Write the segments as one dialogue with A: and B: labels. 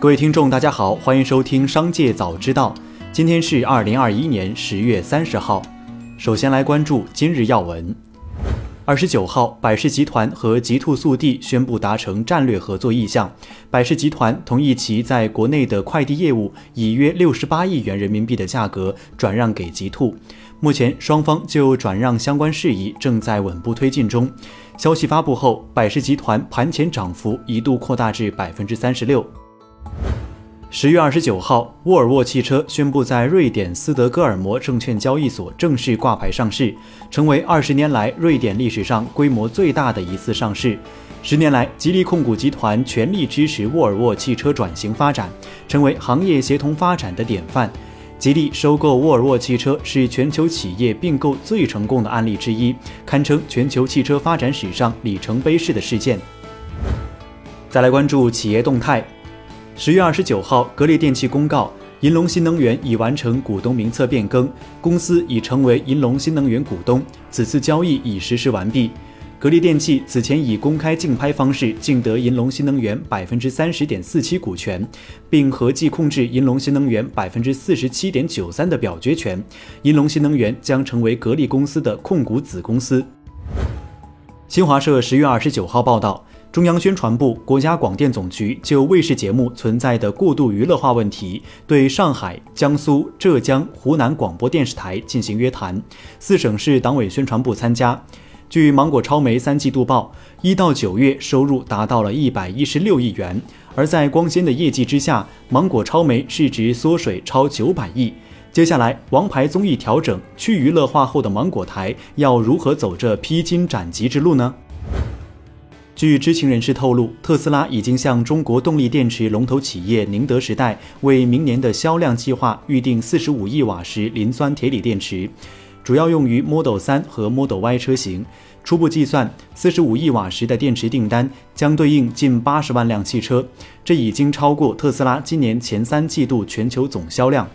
A: 各位听众，大家好，欢迎收听《商界早知道》。今天是二零二一年十月三十号。首先来关注今日要闻。二十九号，百世集团和极兔速递宣布达成战略合作意向。百世集团同意其在国内的快递业务以约六十八亿元人民币的价格转让给极兔。目前，双方就转让相关事宜正在稳步推进中。消息发布后，百世集团盘前涨幅一度扩大至百分之三十六。十月二十九号，沃尔沃汽车宣布在瑞典斯德哥尔摩证券交易所正式挂牌上市，成为二十年来瑞典历史上规模最大的一次上市。十年来，吉利控股集团全力支持沃尔沃汽车转型发展，成为行业协同发展的典范。吉利收购沃尔沃汽车是全球企业并购最成功的案例之一，堪称全球汽车发展史上里程碑式的事件。再来关注企业动态。十月二十九号，格力电器公告，银龙新能源已完成股东名册变更，公司已成为银龙新能源股东，此次交易已实施完毕。格力电器此前以公开竞拍方式竞得银龙新能源百分之三十点四七股权，并合计控制银龙新能源百分之四十七点九三的表决权，银龙新能源将成为格力公司的控股子公司。新华社十月二十九号报道。中央宣传部、国家广电总局就卫视节目存在的过度娱乐化问题，对上海、江苏、浙江、湖南广播电视台进行约谈，四省市党委宣传部参加。据芒果超媒三季度报，一到九月收入达到了一百一十六亿元，而在光鲜的业绩之下，芒果超媒市值缩水超九百亿。接下来，王牌综艺调整去娱乐化后的芒果台要如何走这披荆斩棘之路呢？据知情人士透露，特斯拉已经向中国动力电池龙头企业宁德时代为明年的销量计划预定四十五亿瓦时磷酸铁锂电池，主要用于 Model 3和 Model Y 车型。初步计算，四十五亿瓦时的电池订单将对应近八十万辆汽车，这已经超过特斯拉今年前三季度全球总销量。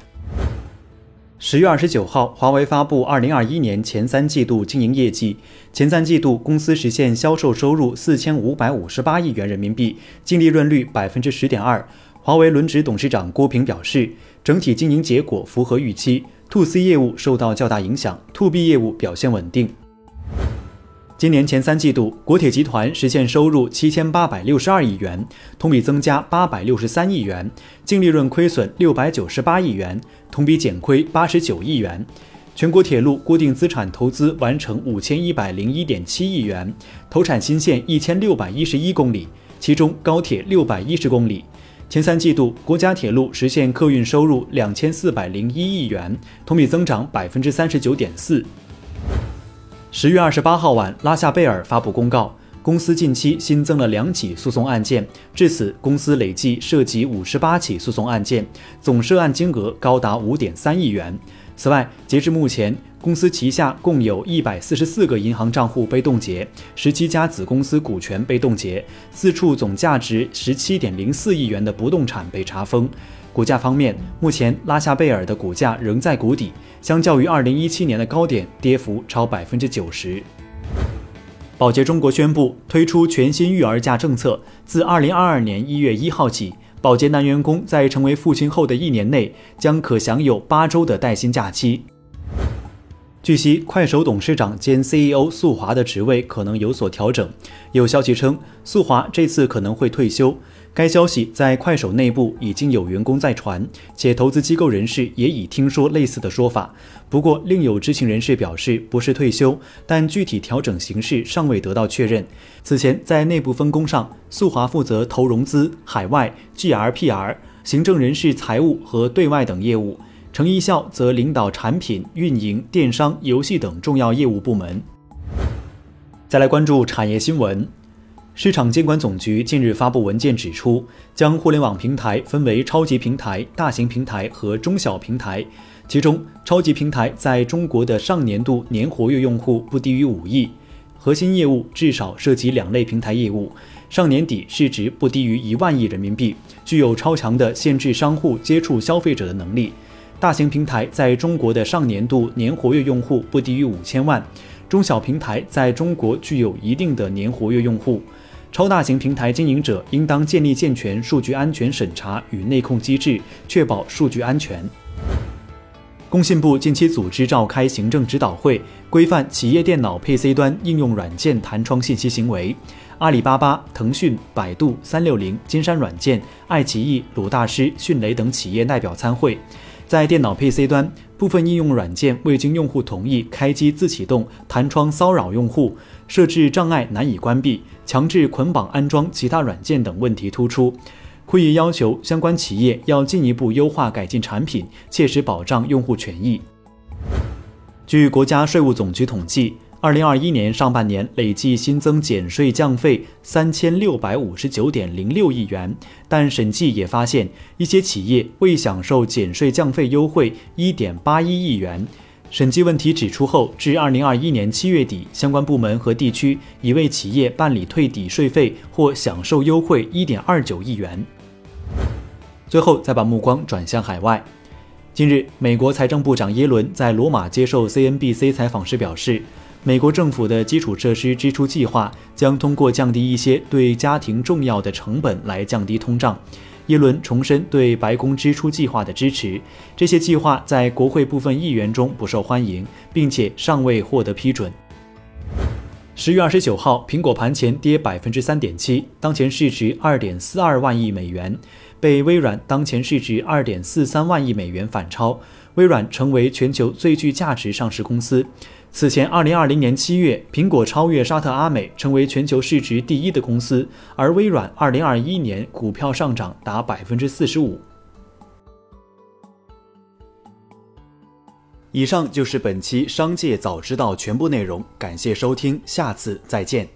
A: 十月二十九号，华为发布二零二一年前三季度经营业绩。前三季度，公司实现销售收入四千五百五十八亿元人民币，净利润率百分之十点二。华为轮值董事长郭平表示，整体经营结果符合预期，to C 业务受到较大影响，to B 业务表现稳定。今年前三季度，国铁集团实现收入七千八百六十二亿元，同比增加八百六十三亿元，净利润亏损六百九十八亿元，同比减亏八十九亿元。全国铁路固定资产投资完成五千一百零一点七亿元，投产新线一千六百一十一公里，其中高铁六百一十公里。前三季度，国家铁路实现客运收入两千四百零一亿元，同比增长百分之三十九点四。十月二十八号晚，拉夏贝尔发布公告，公司近期新增了两起诉讼案件，至此公司累计涉及五十八起诉讼案件，总涉案金额高达五点三亿元。此外，截至目前，公司旗下共有一百四十四个银行账户被冻结，十七家子公司股权被冻结，四处总价值十七点零四亿元的不动产被查封。股价方面，目前拉夏贝尔的股价仍在谷底，相较于二零一七年的高点，跌幅超百分之九十。宝洁中国宣布推出全新育儿假政策，自二零二二年一月一号起，宝洁男员工在成为父亲后的一年内，将可享有八周的带薪假期。据悉，快手董事长兼 CEO 宿华的职位可能有所调整，有消息称，宿华这次可能会退休。该消息在快手内部已经有员工在传，且投资机构人士也已听说类似的说法。不过，另有知情人士表示不是退休，但具体调整形式尚未得到确认。此前，在内部分工上，速华负责投融资、海外、GRPR、行政人事、财务和对外等业务；程一笑则领导产品运营、电商、游戏等重要业务部门。再来关注产业新闻。市场监管总局近日发布文件指出，将互联网平台分为超级平台、大型平台和中小平台。其中，超级平台在中国的上年度年活跃用户不低于五亿，核心业务至少涉及两类平台业务，上年底市值不低于一万亿人民币，具有超强的限制商户接触消费者的能力。大型平台在中国的上年度年活跃用户不低于五千万，中小平台在中国具有一定的年活跃用户。超大型平台经营者应当建立健全数据安全审查与内控机制，确保数据安全。工信部近期组织召开行政指导会，规范企业电脑 PC 端应用软件弹窗信息行为。阿里巴巴、腾讯、百度、三六零、金山软件、爱奇艺、鲁大师、迅雷等企业代表参会，在电脑 PC 端部分应用软件未经用户同意开机自启动，弹窗骚扰用户，设置障碍难以关闭，强制捆绑安装其他软件等问题突出。会议要求相关企业要进一步优化改进产品，切实保障用户权益。据国家税务总局统计，二零二一年上半年累计新增减税降费三千六百五十九点零六亿元，但审计也发现一些企业未享受减税降费优惠一点八一亿元。审计问题指出后，至二零二一年七月底，相关部门和地区已为企业办理退抵税费或享受优惠一点二九亿元。最后，再把目光转向海外。近日，美国财政部长耶伦在罗马接受 CNBC 采访时表示，美国政府的基础设施支出计划将通过降低一些对家庭重要的成本来降低通胀。耶伦重申对白宫支出计划的支持，这些计划在国会部分议员中不受欢迎，并且尚未获得批准。十月二十九号，苹果盘前跌百分之三点七，当前市值二点四二万亿美元，被微软当前市值二点四三万亿美元反超，微软成为全球最具价值上市公司。此前，二零二零年七月，苹果超越沙特阿美，成为全球市值第一的公司，而微软二零二一年股票上涨达百分之四十五。以上就是本期《商界早知道》全部内容，感谢收听，下次再见。